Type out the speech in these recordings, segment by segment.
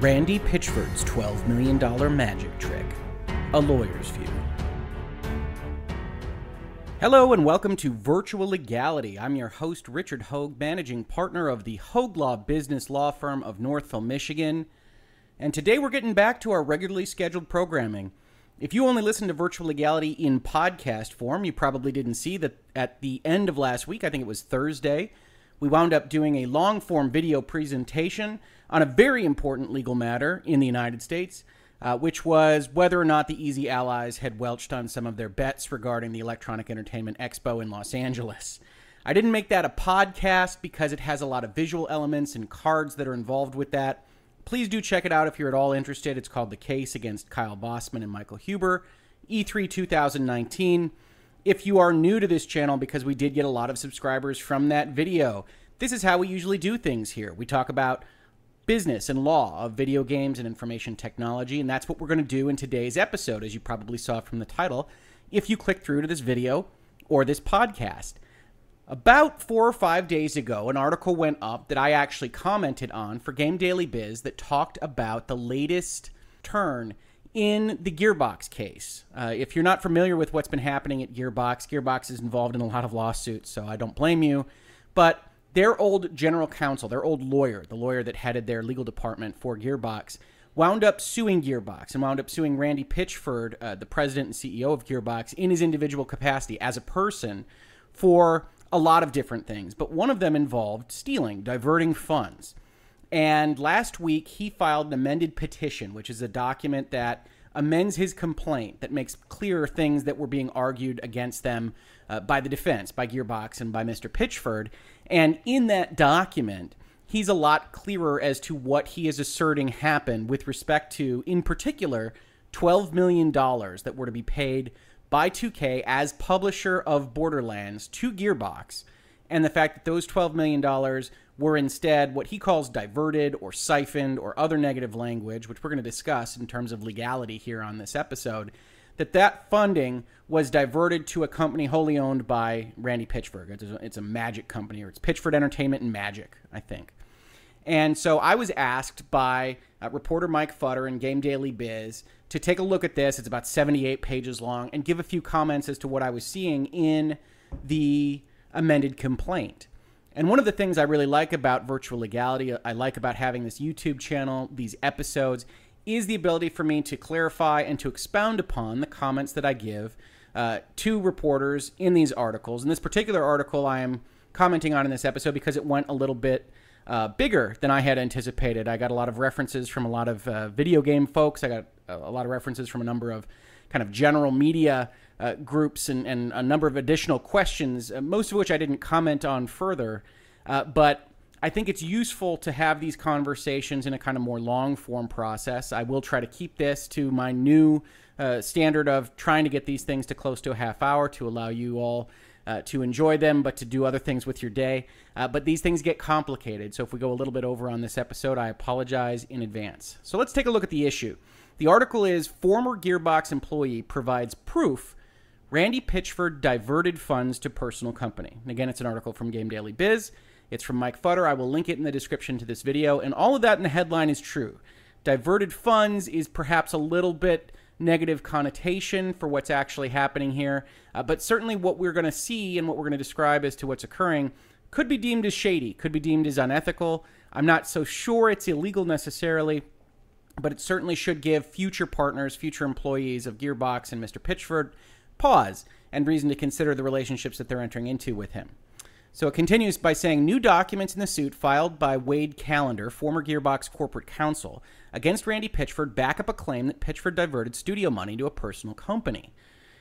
Randy Pitchford's $12 million magic trick. A lawyer's view. Hello and welcome to Virtual Legality. I'm your host, Richard Hoeg, managing partner of the Hoeg Law Business Law Firm of Northville, Michigan. And today we're getting back to our regularly scheduled programming. If you only listen to Virtual Legality in podcast form, you probably didn't see that at the end of last week, I think it was Thursday, we wound up doing a long form video presentation on a very important legal matter in the United States, uh, which was whether or not the Easy Allies had welched on some of their bets regarding the Electronic Entertainment Expo in Los Angeles. I didn't make that a podcast because it has a lot of visual elements and cards that are involved with that. Please do check it out if you're at all interested. It's called The Case Against Kyle Bossman and Michael Huber, E3 2019. If you are new to this channel, because we did get a lot of subscribers from that video, this is how we usually do things here. We talk about business and law of video games and information technology. And that's what we're going to do in today's episode, as you probably saw from the title, if you click through to this video or this podcast. About four or five days ago, an article went up that I actually commented on for Game Daily Biz that talked about the latest turn in the Gearbox case. Uh, if you're not familiar with what's been happening at Gearbox, Gearbox is involved in a lot of lawsuits, so I don't blame you. But their old general counsel, their old lawyer, the lawyer that headed their legal department for Gearbox, wound up suing Gearbox and wound up suing Randy Pitchford, uh, the president and CEO of Gearbox, in his individual capacity as a person for a lot of different things. But one of them involved stealing, diverting funds. And last week, he filed an amended petition, which is a document that amends his complaint that makes clear things that were being argued against them uh, by the defense, by Gearbox, and by Mr. Pitchford. And in that document, he's a lot clearer as to what he is asserting happened with respect to, in particular, $12 million that were to be paid by 2K as publisher of Borderlands to Gearbox, and the fact that those $12 million were instead what he calls diverted or siphoned or other negative language, which we're going to discuss in terms of legality here on this episode, that that funding was diverted to a company wholly owned by Randy Pitchford. It's a, it's a magic company, or it's Pitchford Entertainment and Magic, I think. And so I was asked by uh, reporter Mike Futter in Game Daily Biz to take a look at this. It's about 78 pages long and give a few comments as to what I was seeing in the amended complaint. And one of the things I really like about virtual legality, I like about having this YouTube channel, these episodes, is the ability for me to clarify and to expound upon the comments that I give uh, to reporters in these articles. In this particular article, I am commenting on in this episode because it went a little bit uh, bigger than I had anticipated. I got a lot of references from a lot of uh, video game folks. I got a lot of references from a number of kind of general media uh, groups and, and, a number of additional questions, uh, most of which I didn't comment on further. Uh, but I think it's useful to have these conversations in a kind of more long form process. I will try to keep this to my new uh, standard of trying to get these things to close to a half hour to allow you all uh, to enjoy them, but to do other things with your day. Uh, but these things get complicated. So if we go a little bit over on this episode, I apologize in advance. So let's take a look at the issue. The article is Former Gearbox employee provides proof Randy Pitchford diverted funds to personal company. And again, it's an article from Game Daily Biz. It's from Mike Futter. I will link it in the description to this video. And all of that in the headline is true. Diverted funds is perhaps a little bit negative connotation for what's actually happening here. Uh, but certainly what we're going to see and what we're going to describe as to what's occurring could be deemed as shady, could be deemed as unethical. I'm not so sure it's illegal necessarily, but it certainly should give future partners, future employees of Gearbox and Mr. Pitchford pause and reason to consider the relationships that they're entering into with him. So it continues by saying new documents in the suit filed by Wade Callender, former Gearbox corporate counsel, against Randy Pitchford back up a claim that Pitchford diverted studio money to a personal company.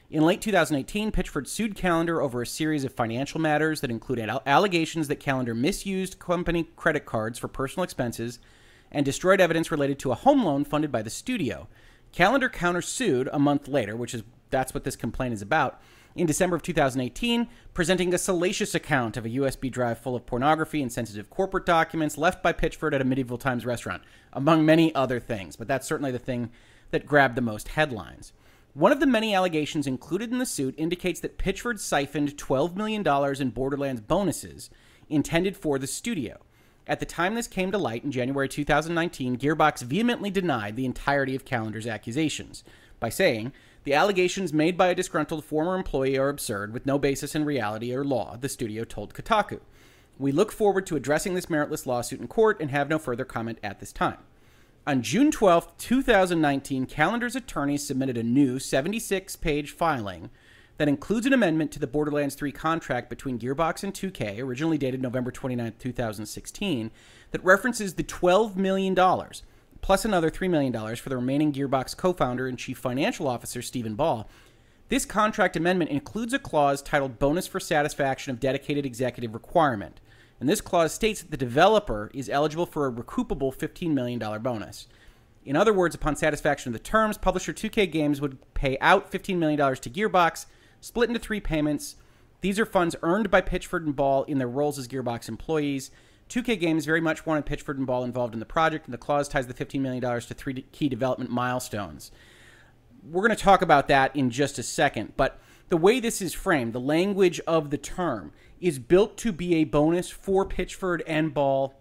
In late 2018, Pitchford sued Callender over a series of financial matters that included allegations that Callender misused company credit cards for personal expenses and destroyed evidence related to a home loan funded by the studio. Callender countersued a month later, which is that's what this complaint is about, in December of 2018, presenting a salacious account of a USB drive full of pornography and sensitive corporate documents left by Pitchford at a medieval times restaurant, among many other things. But that's certainly the thing that grabbed the most headlines. One of the many allegations included in the suit indicates that Pitchford siphoned $12 million in Borderlands bonuses intended for the studio. At the time this came to light in January 2019, Gearbox vehemently denied the entirety of Callender's accusations by saying, The allegations made by a disgruntled former employee are absurd, with no basis in reality or law, the studio told Kotaku. We look forward to addressing this meritless lawsuit in court and have no further comment at this time. On June 12, 2019, Callender's attorneys submitted a new 76 page filing that includes an amendment to the Borderlands 3 contract between Gearbox and 2K, originally dated November 29, 2016, that references the $12 million plus another $3 million for the remaining Gearbox co founder and chief financial officer, Stephen Ball. This contract amendment includes a clause titled Bonus for Satisfaction of Dedicated Executive Requirement and this clause states that the developer is eligible for a recoupable $15 million bonus. In other words, upon satisfaction of the terms, publisher 2K Games would pay out $15 million to Gearbox, split into three payments. These are funds earned by Pitchford and Ball in their roles as Gearbox employees. 2K Games very much wanted Pitchford and Ball involved in the project, and the clause ties the $15 million to three key development milestones. We're going to talk about that in just a second, but the way this is framed, the language of the term, is built to be a bonus for Pitchford and Ball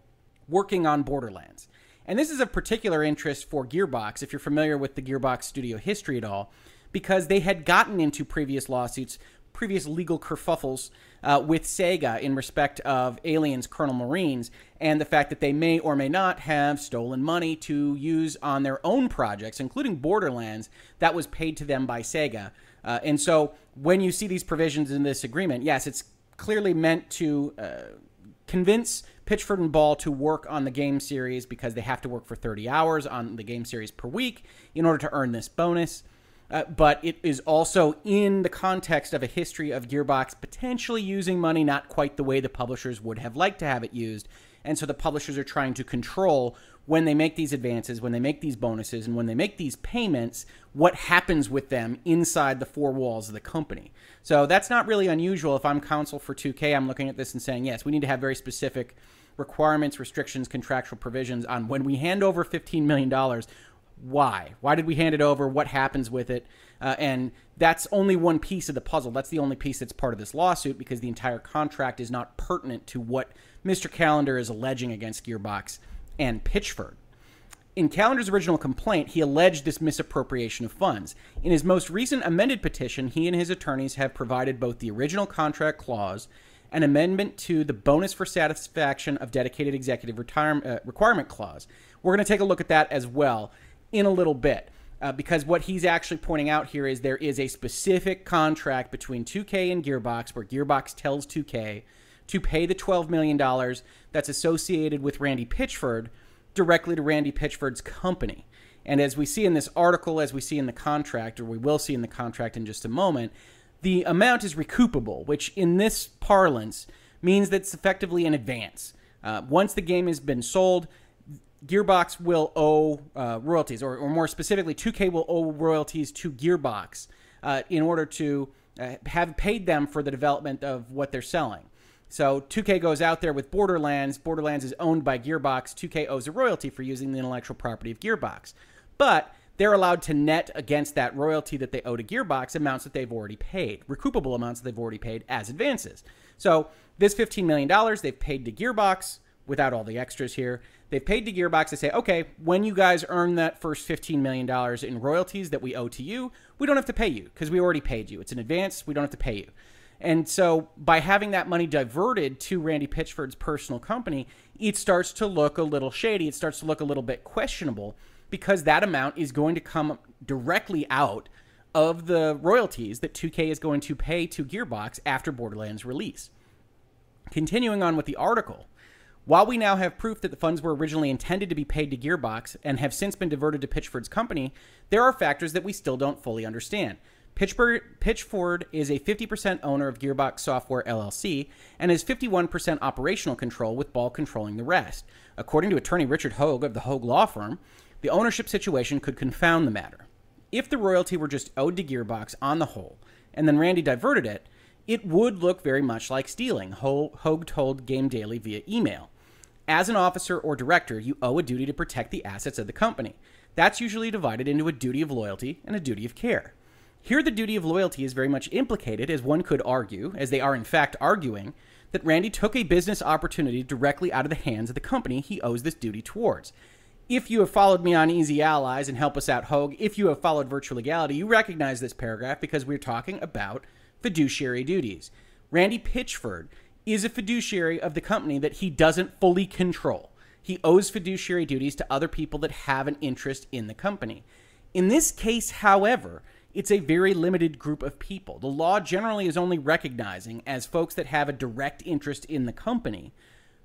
working on Borderlands. And this is of particular interest for Gearbox, if you're familiar with the Gearbox studio history at all, because they had gotten into previous lawsuits, previous legal kerfuffles uh, with Sega in respect of Aliens Colonial Marines, and the fact that they may or may not have stolen money to use on their own projects, including Borderlands, that was paid to them by Sega. Uh, and so when you see these provisions in this agreement, yes, it's clearly meant to uh, convince Pitchford and Ball to work on the game series because they have to work for 30 hours on the game series per week in order to earn this bonus. Uh, but it is also in the context of a history of Gearbox potentially using money not quite the way the publishers would have liked to have it used. And so the publishers are trying to control when they make these advances, when they make these bonuses, and when they make these payments, what happens with them inside the four walls of the company. So that's not really unusual. If I'm counsel for 2K, I'm looking at this and saying, yes, we need to have very specific requirements, restrictions, contractual provisions on when we hand over $15 million. Why? Why did we hand it over? What happens with it? Uh, and that's only one piece of the puzzle. That's the only piece that's part of this lawsuit because the entire contract is not pertinent to what Mr. Callender is alleging against Gearbox and Pitchford. In Callender's original complaint, he alleged this misappropriation of funds. In his most recent amended petition, he and his attorneys have provided both the original contract clause an amendment to the bonus for satisfaction of dedicated executive retirement uh, requirement clause. We're going to take a look at that as well in a little bit. Uh, because what he's actually pointing out here is there is a specific contract between 2K and Gearbox where Gearbox tells 2K to pay the $12 million that's associated with Randy Pitchford directly to Randy Pitchford's company. And as we see in this article, as we see in the contract, or we will see in the contract in just a moment, the amount is recoupable, which in this parlance means that it's effectively an advance. Uh, once the game has been sold, Gearbox will owe uh, royalties, or, or, more specifically, 2K will owe royalties to Gearbox uh, in order to uh, have paid them for the development of what they're selling. So 2K goes out there with Borderlands. Borderlands is owned by Gearbox. 2K owes a royalty for using the intellectual property of Gearbox. But they're allowed to net against that royalty that they owe to Gearbox amounts that they've already paid, recoupable amounts that they've already paid as advances. So this $15 million they've paid to Gearbox without all the extras here. They've paid to Gearbox to say, okay, when you guys earn that first $15 million in royalties that we owe to you, we don't have to pay you because we already paid you. It's an advance. We don't have to pay you. And so by having that money diverted to Randy Pitchford's personal company, it starts to look a little shady. It starts to look a little bit questionable because that amount is going to come directly out of the royalties that 2K is going to pay to Gearbox after Borderlands release. Continuing on with the article, while we now have proof that the funds were originally intended to be paid to Gearbox and have since been diverted to Pitchford's company, there are factors that we still don't fully understand. Pitchford, Pitchford is a 50% owner of Gearbox Software LLC and has 51% operational control, with Ball controlling the rest. According to attorney Richard Hoeg of the Hoeg Law Firm, the ownership situation could confound the matter. If the royalty were just owed to Gearbox on the whole, and then Randy diverted it, it would look very much like stealing, Hoeg told Game Daily via email. As an officer or director, you owe a duty to protect the assets of the company. That's usually divided into a duty of loyalty and a duty of care. Here, the duty of loyalty is very much implicated, as one could argue, as they are in fact arguing, that Randy took a business opportunity directly out of the hands of the company he owes this duty towards. If you have followed me on Easy Allies and Help Us Out Hoeg, if you have followed Virtual Legality, you recognize this paragraph because we're talking about fiduciary duties. Randy Pitchford is a fiduciary of the company that he doesn't fully control. He owes fiduciary duties to other people that have an interest in the company. In this case, however, it's a very limited group of people. The law generally is only recognizing as folks that have a direct interest in the company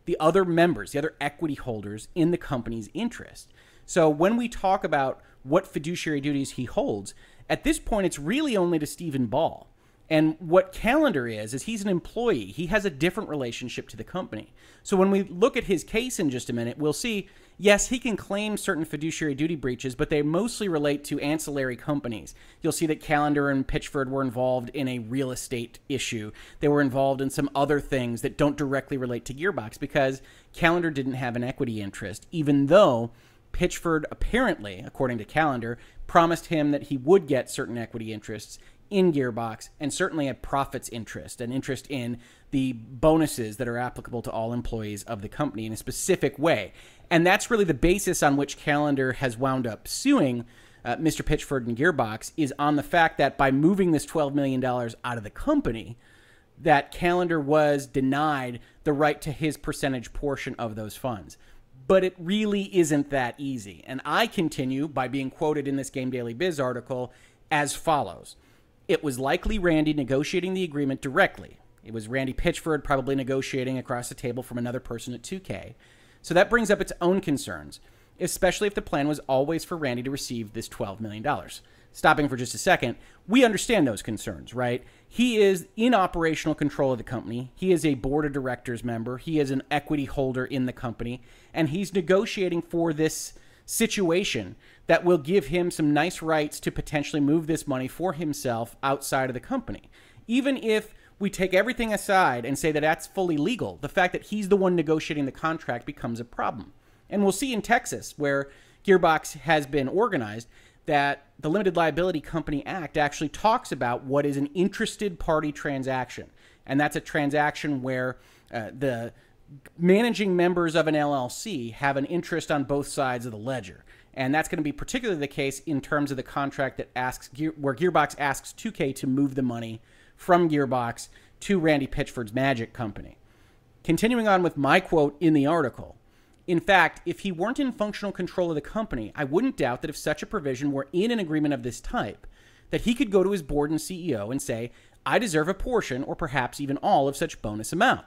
the other members, the other equity holders in the company's interest. So when we talk about what fiduciary duties he holds, at this point it's really only to Stephen Ball. And what Callender is, is he's an employee. He has a different relationship to the company. So when we look at his case in just a minute, we'll see yes, he can claim certain fiduciary duty breaches, but they mostly relate to ancillary companies. You'll see that Callender and Pitchford were involved in a real estate issue. They were involved in some other things that don't directly relate to Gearbox because Callender didn't have an equity interest, even though Pitchford apparently, according to Callender, promised him that he would get certain equity interests in Gearbox and certainly a profits interest, an interest in the bonuses that are applicable to all employees of the company in a specific way. And that's really the basis on which Callender has wound up suing uh, Mr. Pitchford and Gearbox is on the fact that by moving this $12 million out of the company, that Callender was denied the right to his percentage portion of those funds. But it really isn't that easy. And I continue by being quoted in this Game Daily Biz article as follows it was likely Randy negotiating the agreement directly. It was Randy Pitchford probably negotiating across the table from another person at 2K. So that brings up its own concerns, especially if the plan was always for Randy to receive this $12 million. Stopping for just a second, we understand those concerns, right? He is in operational control of the company. He is a board of directors member. He is an equity holder in the company, and he's negotiating for this situation that will give him some nice rights to potentially move this money for himself outside of the company. Even if we take everything aside and say that that's fully legal, the fact that he's the one negotiating the contract becomes a problem. And we'll see in Texas, where Gearbox has been organized, that the Limited Liability Company Act actually talks about what is an interested party transaction. And that's a transaction where uh, the managing members of an LLC have an interest on both sides of the ledger. And that's going to be particularly the case in terms of the contract that asks where Gearbox asks 2K to move the money from Gearbox to Randy Pitchford's Magic Company. Continuing on with my quote in the article. In fact, if he weren't in functional control of the company, I wouldn't doubt that if such a provision were in an agreement of this type, that he could go to his board and CEO and say, I deserve a portion or perhaps even all of such bonus amount.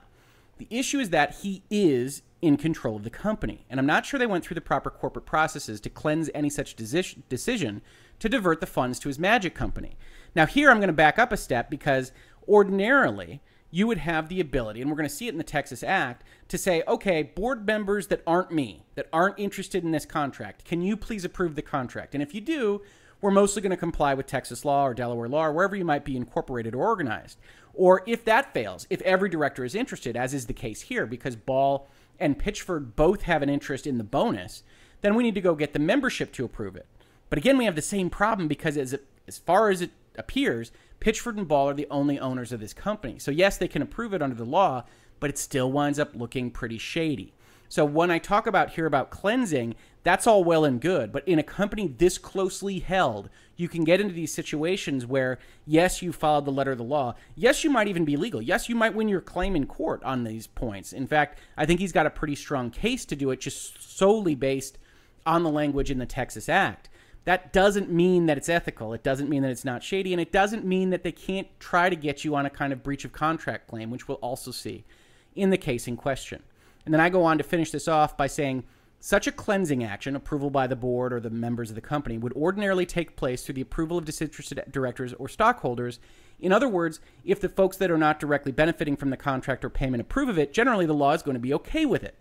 The issue is that he is in control of the company, and I'm not sure they went through the proper corporate processes to cleanse any such decision to divert the funds to his magic company. Now, here I'm going to back up a step because ordinarily you would have the ability, and we're going to see it in the Texas Act, to say, okay, board members that aren't me, that aren't interested in this contract, can you please approve the contract? And if you do, we're mostly going to comply with Texas law or Delaware law or wherever you might be incorporated or organized. Or if that fails, if every director is interested, as is the case here, because Ball and Pitchford both have an interest in the bonus, then we need to go get the membership to approve it. But again, we have the same problem because as, it, as far as it appears, Pitchford and Ball are the only owners of this company. So yes, they can approve it under the law, but it still winds up looking pretty shady. So when I talk about here about cleansing, that's all well and good. But in a company this closely held, you can get into these situations where, yes, you followed the letter of the law. Yes, you might even be legal. Yes, you might win your claim in court on these points. In fact, I think he's got a pretty strong case to do it just solely based on the language in the Texas Act. That doesn't mean that it's ethical. It doesn't mean that it's not shady. And it doesn't mean that they can't try to get you on a kind of breach of contract claim, which we'll also see in the case in question. And then I go on to finish this off by saying Such a cleansing action, approval by the board or the members of the company, would ordinarily take place through the approval of disinterested directors or stockholders. In other words, if the folks that are not directly benefiting from the contract or payment approve of it, generally the law is going to be okay with it.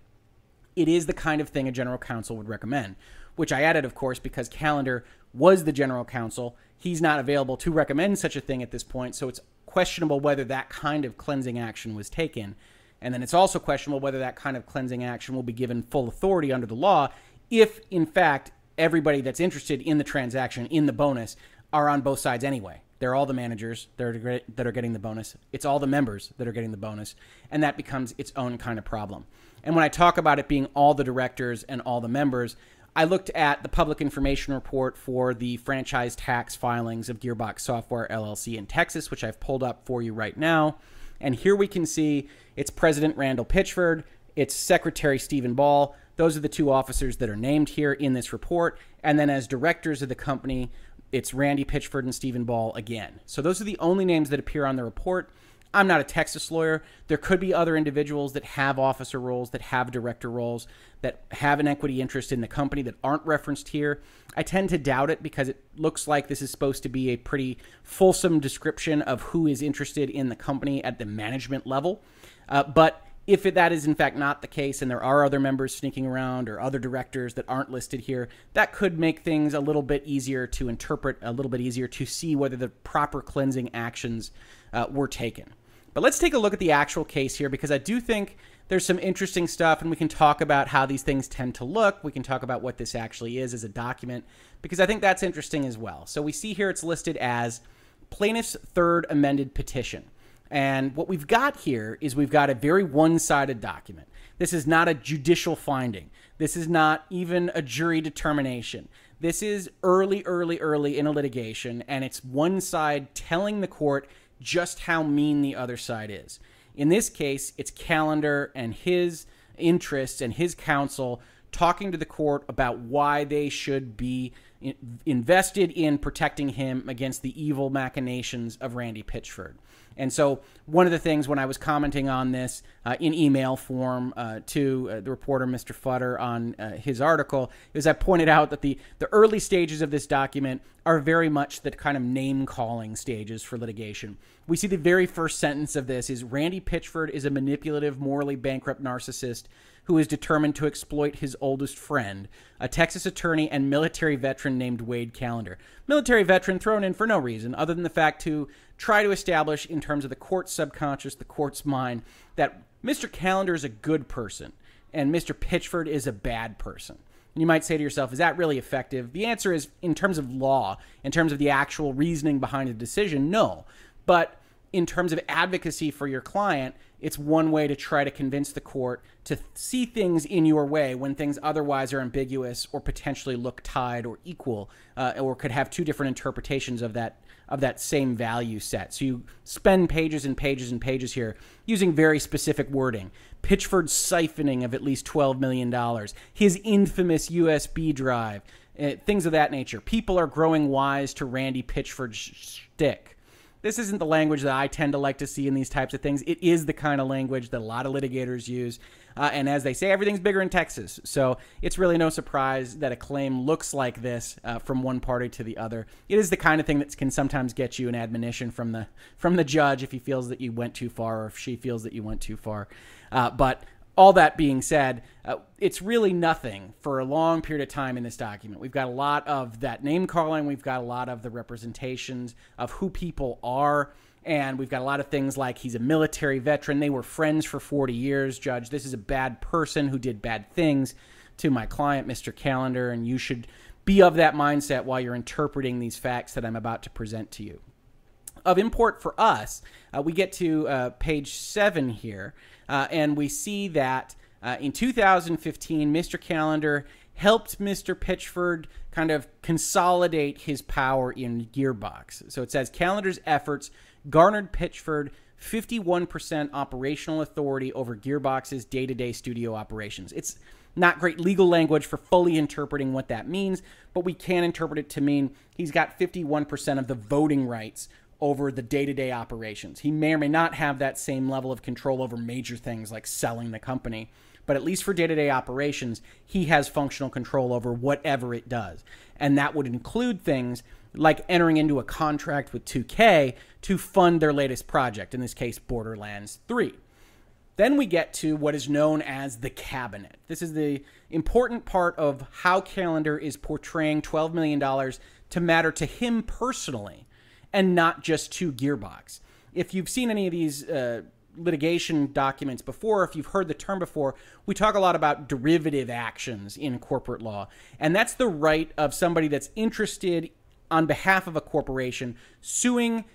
It is the kind of thing a general counsel would recommend, which I added, of course, because Callender was the general counsel. He's not available to recommend such a thing at this point, so it's questionable whether that kind of cleansing action was taken. And then it's also questionable whether that kind of cleansing action will be given full authority under the law if, in fact, everybody that's interested in the transaction, in the bonus, are on both sides anyway. They're all the managers that are, getting the bonus. It's all the members that are getting the bonus. And that becomes its own kind of problem. And when I talk about it being all the directors and all the members, I looked at the public information report for the franchise tax filings of Gearbox Software LLC in Texas, which I've pulled up for you right now. And here we can see it's President Randall Pitchford, it's Secretary Stephen Ball. Those are the two officers that are named here in this report. And then as directors of the company, it's Randy Pitchford and Stephen Ball again. So those are the only names that appear on the report. I'm not a Texas lawyer. There could be other individuals that have officer roles, that have director roles, that have an equity interest in the company that aren't referenced here. I tend to doubt it because it looks like this is supposed to be a pretty fulsome description of who is interested in the company at the management level. Uh, but if that is in fact not the case and there are other members sneaking around or other directors that aren't listed here, that could make things a little bit easier to interpret, a little bit easier to see whether the proper cleansing actions uh, were taken. But let's take a look at the actual case here because I do think there's some interesting stuff and we can talk about how these things tend to look. We can talk about what this actually is as a document because I think that's interesting as well. So we see here it's listed as plaintiff's third amended petition. And what we've got here is we've got a very one sided document. This is not a judicial finding. This is not even a jury determination. This is early, early, early in a litigation, and it's one side telling the court just how mean the other side is. In this case, it's Callender and his interests and his counsel talking to the court about why they should be invested in protecting him against the evil machinations of Randy Pitchford. And so, one of the things when I was commenting on this uh, in email form uh, to uh, the reporter, Mr. Futter, on uh, his article, is I pointed out that the, the early stages of this document are very much the kind of name calling stages for litigation. We see the very first sentence of this is Randy Pitchford is a manipulative, morally bankrupt narcissist who is determined to exploit his oldest friend, a Texas attorney and military veteran named Wade Callender. Military veteran thrown in for no reason other than the fact to try to establish, in terms of the court's subconscious, the court's mind, that Mr. Callender is a good person and Mr. Pitchford is a bad person. And you might say to yourself, is that really effective? The answer is, in terms of law, in terms of the actual reasoning behind a decision, no. But in terms of advocacy for your client, it's one way to try to convince the court to see things in your way when things otherwise are ambiguous or potentially look tied or equal, uh, or could have two different interpretations of that of that same value set. So you spend pages and pages and pages here using very specific wording. Pitchford's siphoning of at least $12 million, his infamous USB drive, uh, things of that nature. People are growing wise to Randy Pitchford's shtick this isn't the language that I tend to like to see in these types of things. It is the kind of language that a lot of litigators use. Uh, and as they say, everything's bigger in Texas. So it's really no surprise that a claim looks like this uh, from one party to the other. It is the kind of thing that can sometimes get you an admonition from the from the judge if he feels that you went too far or if she feels that you went too far. Uh, but all that being said, uh, it's really nothing for a long period of time in this document. We've got a lot of that name calling, we've got a lot of the representations of who people are, and we've got a lot of things like he's a military veteran. They were friends for 40 years, Judge. This is a bad person who did bad things to my client, Mr. Callender, and you should be of that mindset while you're interpreting these facts that I'm about to present to you. Of import for us, uh, we get to uh, page seven here. Uh, and we see that uh, in 2015, Mr. Callender helped Mr. Pitchford kind of consolidate his power in Gearbox. So it says Callender's efforts garnered Pitchford 51% operational authority over Gearbox's day to day studio operations. It's not great legal language for fully interpreting what that means, but we can interpret it to mean he's got 51% of the voting rights over the day to day operations. He may or may not have that same level of control over major things like selling the company. But at least for day to day operations, he has functional control over whatever it does. And that would include things like entering into a contract with 2K to fund their latest project, in this case, Borderlands 3. Then we get to what is known as the cabinet. This is the important part of how Callender is portraying $12 million to matter to him personally and not just to Gearbox. If you've seen any of these uh, litigation documents before, if you've heard the term before, we talk a lot about derivative actions in corporate law. And that's the right of somebody that's interested on behalf of a corporation suing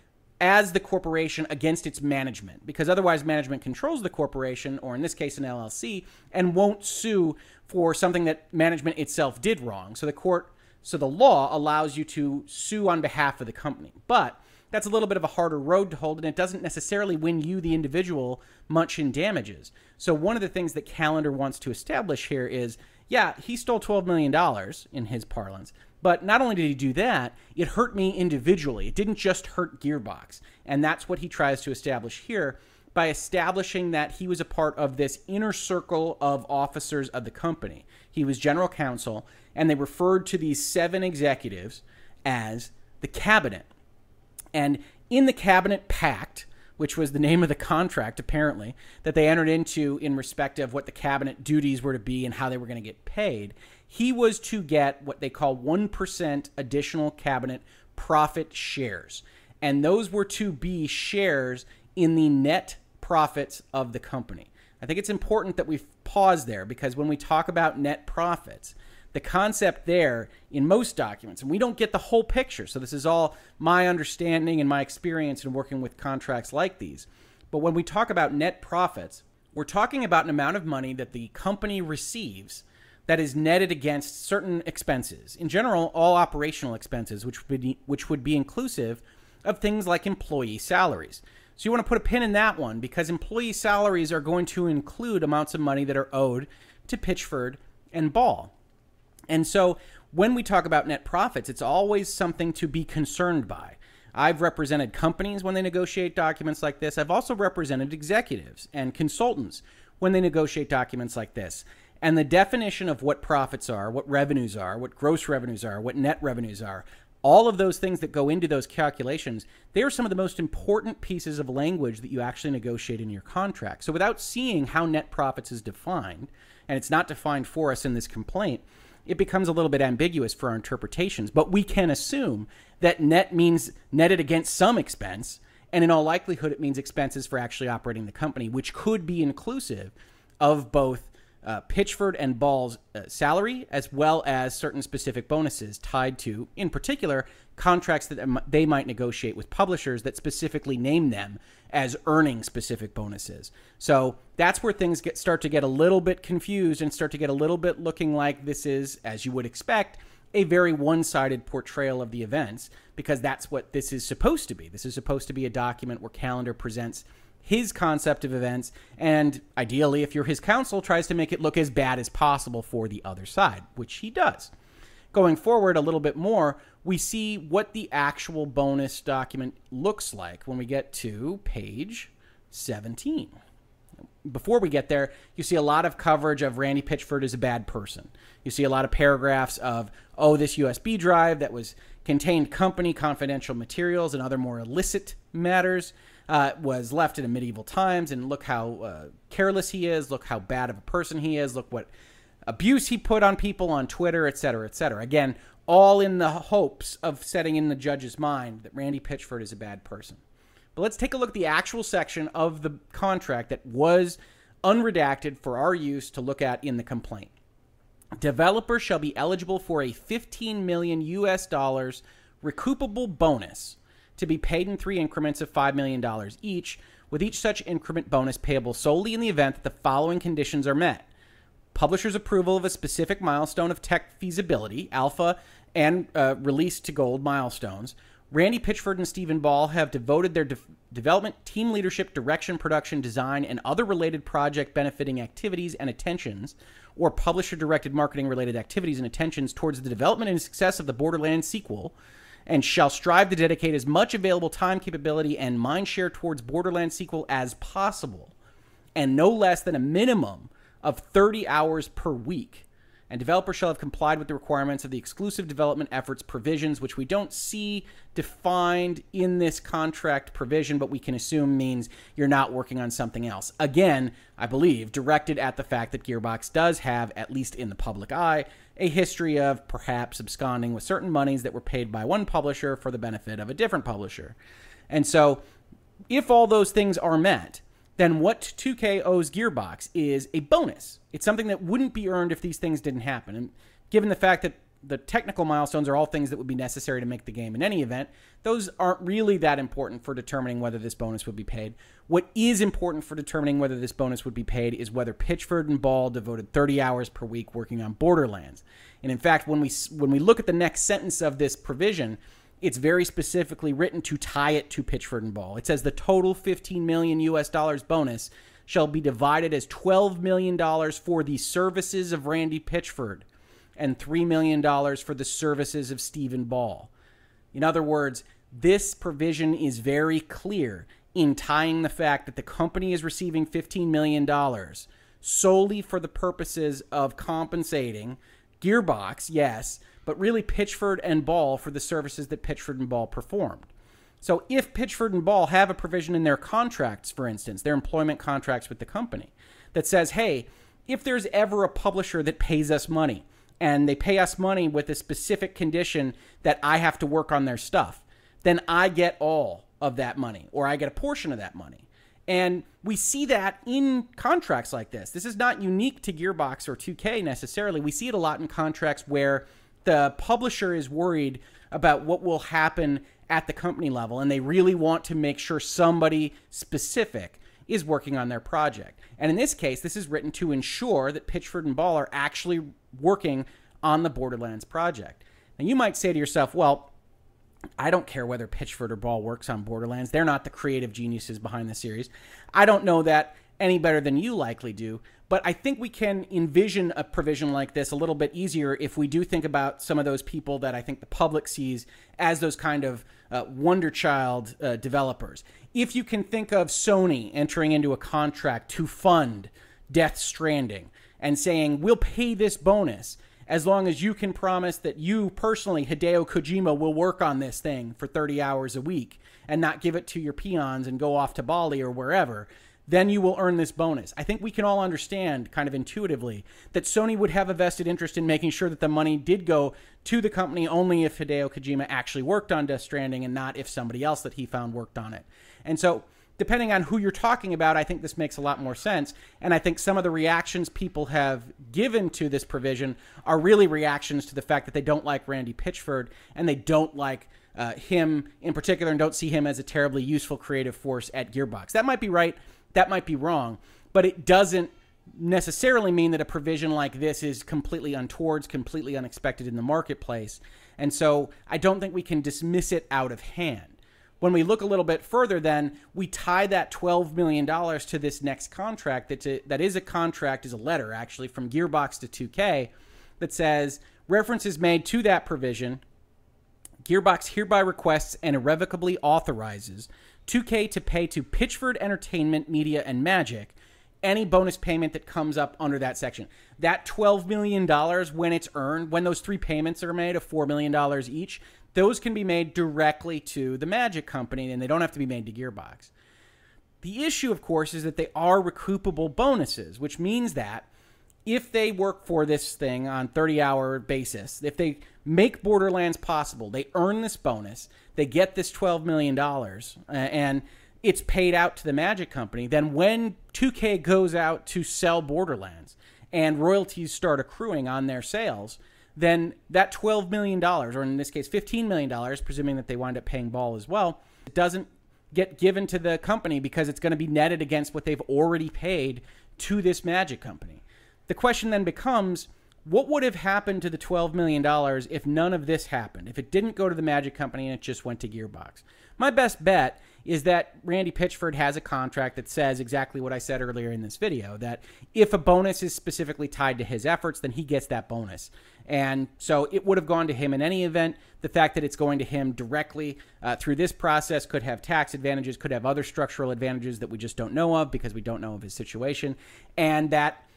as the corporation against its management because otherwise management controls the corporation or in this case an LLC and won't sue for something that management itself did wrong. So the court so the law allows you to sue on behalf of the company. But that's a little bit of a harder road to hold and it doesn't necessarily win you the individual much in damages. So one of the things that Callender wants to establish here is yeah, he stole 12 million dollars in his parlance, but not only did he do that, it hurt me individually. It didn't just hurt Gearbox. And that's what he tries to establish here by establishing that he was a part of this inner circle of officers of the company. He was general counsel, and they referred to these seven executives as the cabinet. And in the cabinet pact, which was the name of the contract, apparently, that they entered into in respect of what the cabinet duties were to be and how they were going to get paid, he was to get what they call 1% additional cabinet profit shares. And those were to be shares in the net profits of the company. I think it's important that we pause there because when we talk about net profits, the concept there in most documents, and we don't get the whole picture. So, this is all my understanding and my experience in working with contracts like these. But when we talk about net profits, we're talking about an amount of money that the company receives that is netted against certain expenses. In general, all operational expenses, which would be, which would be inclusive of things like employee salaries. So you want to put a pin in that one because employee salaries are going to include amounts of money that are owed to Pitchford and Ball. And so when we talk about net profits, it's always something to be concerned by. I've represented companies when they negotiate documents like this. I've also represented executives and consultants when they negotiate documents like this. And the definition of what profits are, what revenues are, what gross revenues are, what net revenues are, all of those things that go into those calculations, they are some of the most important pieces of language that you actually negotiate in your contract. So without seeing how net profits is defined, and it's not defined for us in this complaint, it becomes a little bit ambiguous for our interpretations. But we can assume that net means netted against some expense, and in all likelihood, it means expenses for actually operating the company, which could be inclusive of both uh, Pitchford and Ball's uh, salary, as well as certain specific bonuses tied to, in particular, contracts that they might negotiate with publishers that specifically name them as earning specific bonuses. So that's where things get start to get a little bit confused and start to get a little bit looking like this is, as you would expect, a very one-sided portrayal of the events because that's what this is supposed to be. This is supposed to be a document where Callender presents his concept of events, and ideally, if you're his counsel, tries to make it look as bad as possible for the other side, which he does. Going forward a little bit more, we see what the actual bonus document looks like when we get to page 17. Before we get there, you see a lot of coverage of Randy Pitchford as a bad person. You see a lot of paragraphs of, oh, this USB drive that was contained company confidential materials and other more illicit matters uh, was left in medieval times, and look how uh, careless he is. Look how bad of a person he is. Look what abuse he put on people on Twitter, et cetera, et cetera. Again, all in the hopes of setting in the judge's mind that Randy Pitchford is a bad person. But let's take a look at the actual section of the contract that was unredacted for our use to look at in the complaint. Developer shall be eligible for a 15 million US dollars recoupable bonus to be paid in three increments of $5 million each, with each such increment bonus payable solely in the event that the following conditions are met publisher's approval of a specific milestone of tech feasibility, alpha, and uh, release to gold milestones. Randy Pitchford and Stephen Ball have devoted their de- development, team leadership, direction, production, design, and other related project benefiting activities and attentions, or publisher directed marketing related activities and attentions towards the development and success of the Borderlands sequel and shall strive to dedicate as much available time, capability, and mind share towards Borderlands sequel as possible, and no less than a minimum of 30 hours per week and developers shall have complied with the requirements of the exclusive development efforts provisions, which we don't see defined in this contract provision, but we can assume means you're not working on something else. Again, I believe, directed at the fact that Gearbox does have, at least in the public eye, a history of perhaps absconding with certain monies that were paid by one publisher for the benefit of a different publisher. And so, if all those things are met, then what 2K owes Gearbox is a bonus. It's something that wouldn't be earned if these things didn't happen. And given the fact that the technical milestones are all things that would be necessary to make the game in any event, those aren't really that important for determining whether this bonus would be paid. What is important for determining whether this bonus would be paid is whether Pitchford and Ball devoted 30 hours per week working on Borderlands. And in fact, when we when we look at the next sentence of this provision, it's very specifically written to tie it to Pitchford and Ball. It says the total 15 million US dollars bonus shall be divided as 12 million dollars for the services of Randy Pitchford and 3 million dollars for the services of Stephen Ball. In other words, this provision is very clear in tying the fact that the company is receiving 15 million dollars solely for the purposes of compensating Gearbox, yes, but really Pitchford and Ball for the services that Pitchford and Ball performed. So if Pitchford and Ball have a provision in their contracts, for instance, their employment contracts with the company, that says, hey, if there's ever a publisher that pays us money and they pay us money with a specific condition that I have to work on their stuff, then I get all of that money or I get a portion of that money. And we see that in contracts like this. This is not unique to Gearbox or 2K necessarily. We see it a lot in contracts where the publisher is worried about what will happen at the company level and they really want to make sure somebody specific is working on their project. And in this case, this is written to ensure that Pitchford and Ball are actually working on the Borderlands project. Now, you might say to yourself, well, I don't care whether Pitchford or Ball works on Borderlands. They're not the creative geniuses behind the series. I don't know that any better than you likely do. But I think we can envision a provision like this a little bit easier if we do think about some of those people that I think the public sees as those kind of uh, wonder child uh, developers. If you can think of Sony entering into a contract to fund Death Stranding and saying, we'll pay this bonus as long as you can promise that you personally, Hideo Kojima, will work on this thing for 30 hours a week and not give it to your peons and go off to Bali or wherever then you will earn this bonus. I think we can all understand kind of intuitively that Sony would have a vested interest in making sure that the money did go to the company only if Hideo Kojima actually worked on Death Stranding and not if somebody else that he found worked on it. And so, depending on who you're talking about, I think this makes a lot more sense. And I think some of the reactions people have given to this provision are really reactions to the fact that they don't like Randy Pitchford and they don't like uh, him in particular and don't see him as a terribly useful creative force at Gearbox. That might be right that might be wrong, but it doesn't necessarily mean that a provision like this is completely untoward, completely unexpected in the marketplace. And so I don't think we can dismiss it out of hand. When we look a little bit further, then we tie that $12 million to this next contract. That's a, that is a contract, is a letter actually from Gearbox to 2K that says reference is made to that provision. Gearbox hereby requests and irrevocably authorizes 2K to pay to Pitchford Entertainment, Media, and Magic any bonus payment that comes up under that section. That $12 million, when it's earned, when those three payments are made of $4 million each, those can be made directly to the Magic Company and they don't have to be made to Gearbox. The issue, of course, is that they are recoupable bonuses, which means that if they work for this thing on 30 hour basis, if they make Borderlands possible, they earn this bonus, they get this $12 million, and it's paid out to the Magic Company. Then when 2K goes out to sell Borderlands and royalties start accruing on their sales, then that $12 million, or in this case, $15 million, presuming that they wind up paying Ball as well, it doesn't get given to the company because it's going to be netted against what they've already paid to this Magic Company. The question then becomes what would have happened to the $12 million if none of this happened? If it didn't go to the Magic Company and it just went to Gearbox? My best bet is that Randy Pitchford has a contract that says exactly what I said earlier in this video that if a bonus is specifically tied to his efforts, then he gets that bonus. And so it would have gone to him in any event. The fact that it's going to him directly uh, through this process could have tax advantages, could have other structural advantages that we just don't know of because we don't know of his situation. And that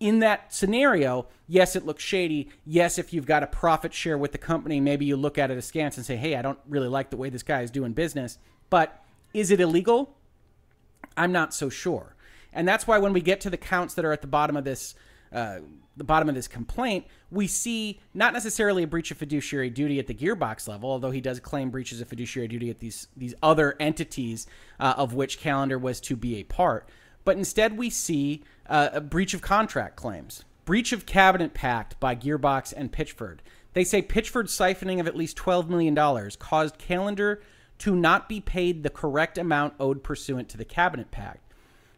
in that scenario, yes, it looks shady. Yes, if you've got a profit share with the company, maybe you look at it askance and say, hey, I don't really like the way this guy is doing business. But is it illegal? I'm not so sure. And that's why when we get to the counts that are at the bottom of this, uh, the bottom of this complaint, we see not necessarily a breach of fiduciary duty at the gearbox level, although he does claim breaches of fiduciary duty at these these other entities uh, of which Callender was to be a part. But instead, we see uh, a breach of contract claims, breach of cabinet pact by Gearbox and Pitchford. They say Pitchford's siphoning of at least $12 million caused Callender to not be paid the correct amount owed pursuant to the cabinet pact.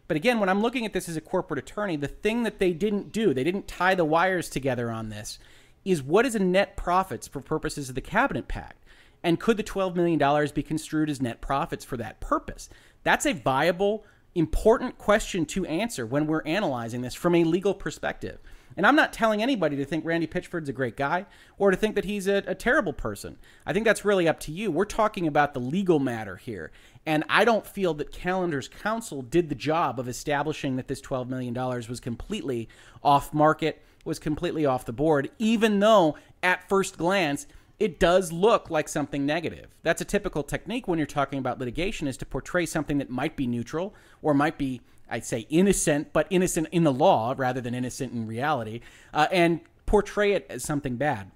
But again, when I'm looking at this as a corporate attorney, the thing that they didn't do, they didn't tie the wires together on this, is what is a net profits for purposes of the cabinet pact? And could the $12 million be construed as net profits for that purpose? That's a viable important question to answer when we're analyzing this from a legal perspective. And I'm not telling anybody to think Randy Pitchford's a great guy or to think that he's a, a, terrible person. I think that's really up to you. We're talking about the legal matter here. And I don't feel that Callender's counsel did the job of establishing that this $12 million was completely off market, was completely off the board, even though at first glance, it does look like something negative. That's a typical technique when you're talking about litigation is to portray something that might be neutral or might be, I'd say, innocent, but innocent in the law rather than innocent in reality, uh, and portray it as something bad.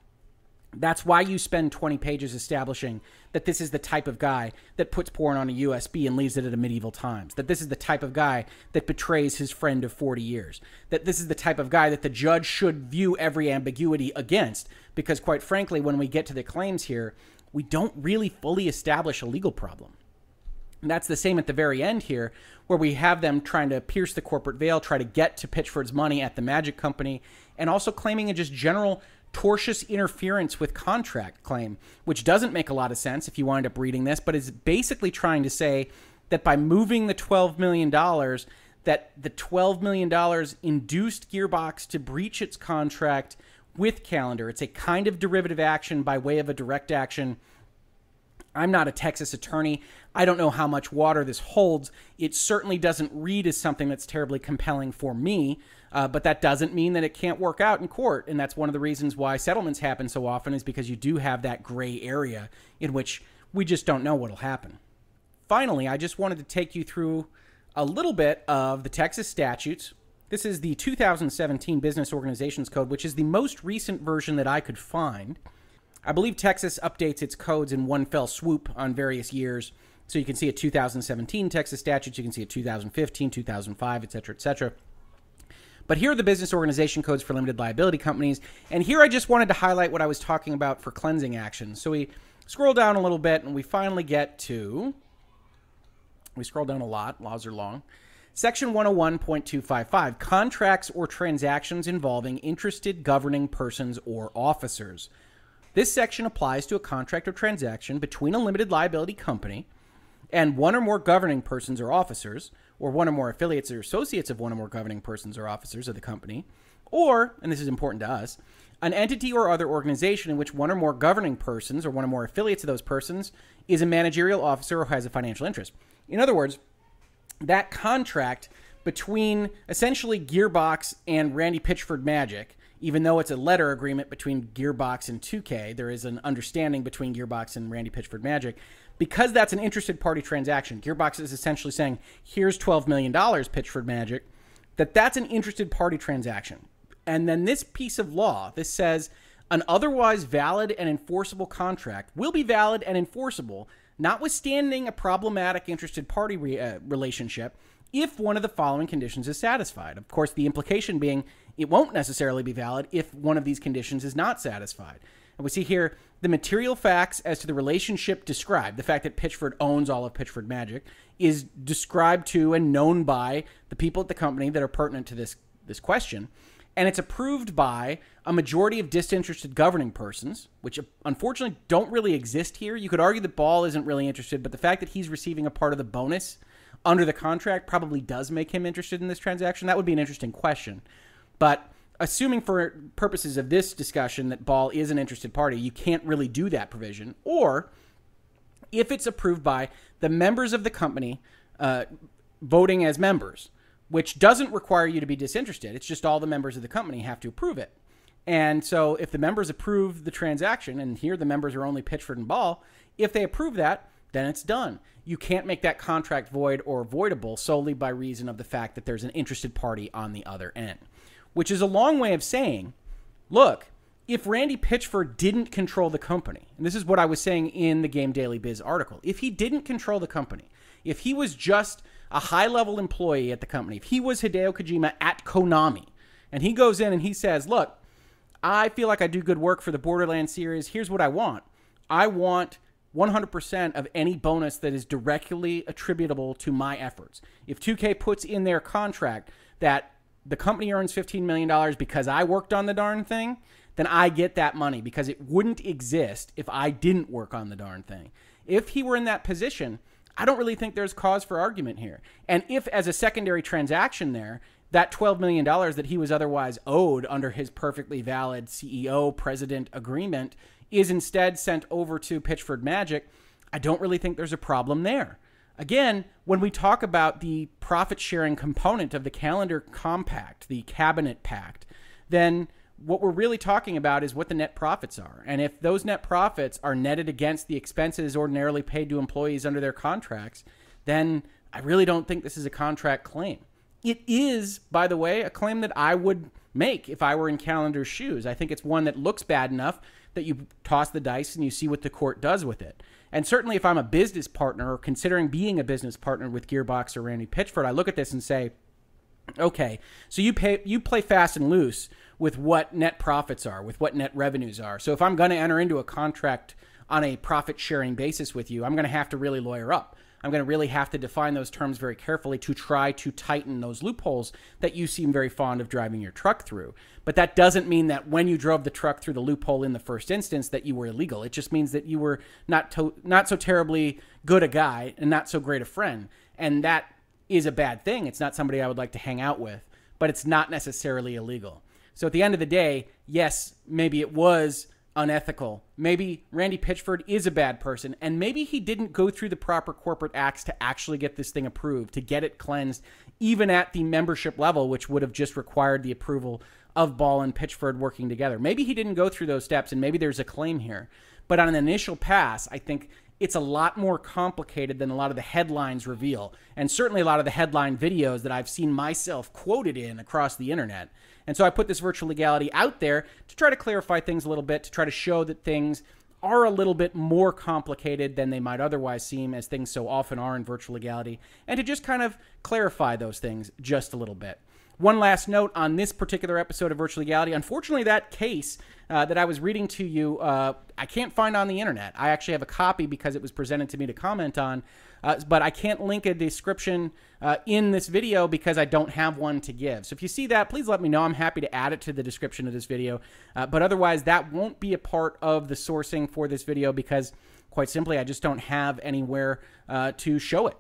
That's why you spend 20 pages establishing that this is the type of guy that puts porn on a USB and leaves it at a medieval times. That this is the type of guy that betrays his friend of 40 years. That this is the type of guy that the judge should view every ambiguity against. Because, quite frankly, when we get to the claims here, we don't really fully establish a legal problem. And that's the same at the very end here, where we have them trying to pierce the corporate veil, try to get to Pitchford's money at the Magic Company, and also claiming a just general tortious interference with contract claim, which doesn't make a lot of sense if you wind up reading this, but is basically trying to say that by moving the $12 million, that the $12 million induced Gearbox to breach its contract with Callender. It's a kind of derivative action by way of a direct action. I'm not a Texas attorney. I don't know how much water this holds. It certainly doesn't read as something that's terribly compelling for me. Uh, but that doesn't mean that it can't work out in court. And that's one of the reasons why settlements happen so often is because you do have that gray area in which we just don't know what'll happen. Finally, I just wanted to take you through a little bit of the Texas statutes. This is the 2017 Business Organizations Code, which is the most recent version that I could find. I believe Texas updates its codes in one fell swoop on various years. So you can see a 2017 Texas statute, you can see a 2015, 2005, et cetera, et cetera. But here are the business organization codes for limited liability companies. And here I just wanted to highlight what I was talking about for cleansing actions. So we scroll down a little bit and we finally get to, we scroll down a lot, laws are long. Section 101.255 contracts or transactions involving interested governing persons or officers. This section applies to a contract or transaction between a limited liability company and one or more governing persons or officers or one or more affiliates or associates of one or more governing persons or officers of the company, or, and this is important to us, an entity or other organization in which one or more governing persons or one or more affiliates of those persons is a managerial officer or has a financial interest. In other words, that contract between essentially Gearbox and Randy Pitchford Magic, even though it's a letter agreement between Gearbox and 2K, there is an understanding between Gearbox and Randy Pitchford Magic because that's an interested party transaction, Gearbox is essentially saying, here's $12 million, Pitchford Magic, that that's an interested party transaction. And then this piece of law, this says an otherwise valid and enforceable contract will be valid and enforceable, notwithstanding a problematic interested party re- uh, relationship, if one of the following conditions is satisfied. Of course, the implication being it won't necessarily be valid if one of these conditions is not satisfied. And we see here the material facts as to the relationship described, the fact that Pitchford owns all of Pitchford Magic, is described to and known by the people at the company that are pertinent to this, this question. And it's approved by a majority of disinterested governing persons, which unfortunately don't really exist here. You could argue that Ball isn't really interested, but the fact that he's receiving a part of the bonus under the contract probably does make him interested in this transaction. That would be an interesting question. But assuming for purposes of this discussion that Ball is an interested party, you can't really do that provision. Or if it's approved by the members of the company uh, voting as members, which doesn't require you to be disinterested. It's just all the members of the company have to approve it. And so if the members approve the transaction, and here the members are only Pitchford and Ball, if they approve that, then it's done. You can't make that contract void or voidable solely by reason of the fact that there's an interested party on the other end, which is a long way of saying, look, if Randy Pitchford didn't control the company, and this is what I was saying in the Game Daily Biz article, if he didn't control the company, if he was just a high level employee at the company, if he was Hideo Kojima at Konami, and he goes in and he says, Look, I feel like I do good work for the Borderlands series. Here's what I want I want 100% of any bonus that is directly attributable to my efforts. If 2K puts in their contract that the company earns $15 million because I worked on the darn thing, then I get that money because it wouldn't exist if I didn't work on the darn thing. If he were in that position, I don't really think there's cause for argument here. And if, as a secondary transaction, there, that $12 million that he was otherwise owed under his perfectly valid CEO president agreement is instead sent over to Pitchford Magic, I don't really think there's a problem there. Again, when we talk about the profit sharing component of the Callender compact, the cabinet pact, then what we're really talking about is what the net profits are. And if those net profits are netted against the expenses ordinarily paid to employees under their contracts, then I really don't think this is a contract claim. It is, by the way, a claim that I would make if I were in Callender's shoes. I think it's one that looks bad enough that you toss the dice and you see what the court does with it. And certainly, if I'm a business partner or considering being a business partner with Gearbox or Randy Pitchford, I look at this and say, okay, so you pay you play fast and loose with what net profits are, with what net revenues are. So if I'm going to enter into a contract on a profit sharing basis with you, I'm going to have to really lawyer up. I'm going to really have to define those terms very carefully to try to tighten those loopholes that you seem very fond of driving your truck through. But that doesn't mean that when you drove the truck through the loophole in the first instance that you were illegal. It just means that you were not to, not so terribly good a guy and not so great a friend. And that is a bad thing. It's not somebody I would like to hang out with, but it's not necessarily illegal. So at the end of the day, yes, maybe it was unethical. Maybe Randy Pitchford is a bad person, and maybe he didn't go through the proper corporate acts to actually get this thing approved, to get it cleansed, even at the membership level, which would have just required the approval of Ball and Pitchford working together. Maybe he didn't go through those steps, and maybe there's a claim here. But on an initial pass, I think it's a lot more complicated than a lot of the headlines reveal, and certainly a lot of the headline videos that I've seen myself quoted in across the internet. And so I put this virtual legality out there to try to clarify things a little bit, to try to show that things are a little bit more complicated than they might otherwise seem, as things so often are in virtual legality, and to just kind of clarify those things just a little bit. One last note on this particular episode of Virtual Legality. Unfortunately, that case uh, that I was reading to you, uh, I can't find on the internet. I actually have a copy because it was presented to me to comment on, uh, but I can't link a description uh, in this video because I don't have one to give. So if you see that, please let me know. I'm happy to add it to the description of this video. Uh, but otherwise, that won't be a part of the sourcing for this video because, quite simply, I just don't have anywhere uh, to show it.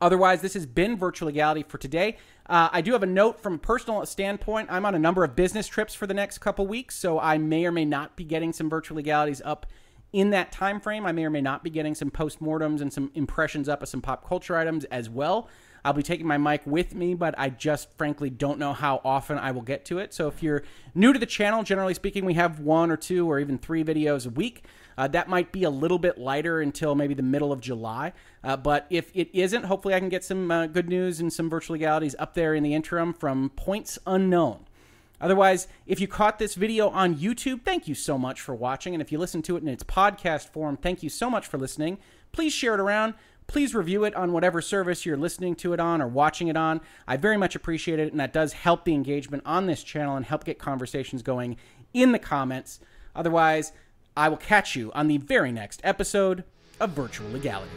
Otherwise, this has been Virtual Legality for today. Uh, I do have a note from a personal standpoint. I'm on a number of business trips for the next couple weeks, so I may or may not be getting some Virtual Legalities up in that time frame. I may or may not be getting some postmortems and some impressions up of some pop culture items as well. I'll be taking my mic with me, but I just frankly don't know how often I will get to it. So if you're new to the channel, generally speaking, we have one or two or even three videos a week. Uh, that might be a little bit lighter until maybe the middle of July. Uh, but if it isn't, hopefully I can get some uh, good news and some virtual legalities up there in the interim from points unknown. Otherwise, if you caught this video on YouTube, thank you so much for watching. And if you listen to it in its podcast form, thank you so much for listening. Please share it around. Please review it on whatever service you're listening to it on or watching it on. I very much appreciate it, and that does help the engagement on this channel and help get conversations going in the comments. Otherwise, I will catch you on the very next episode of Virtual Legality.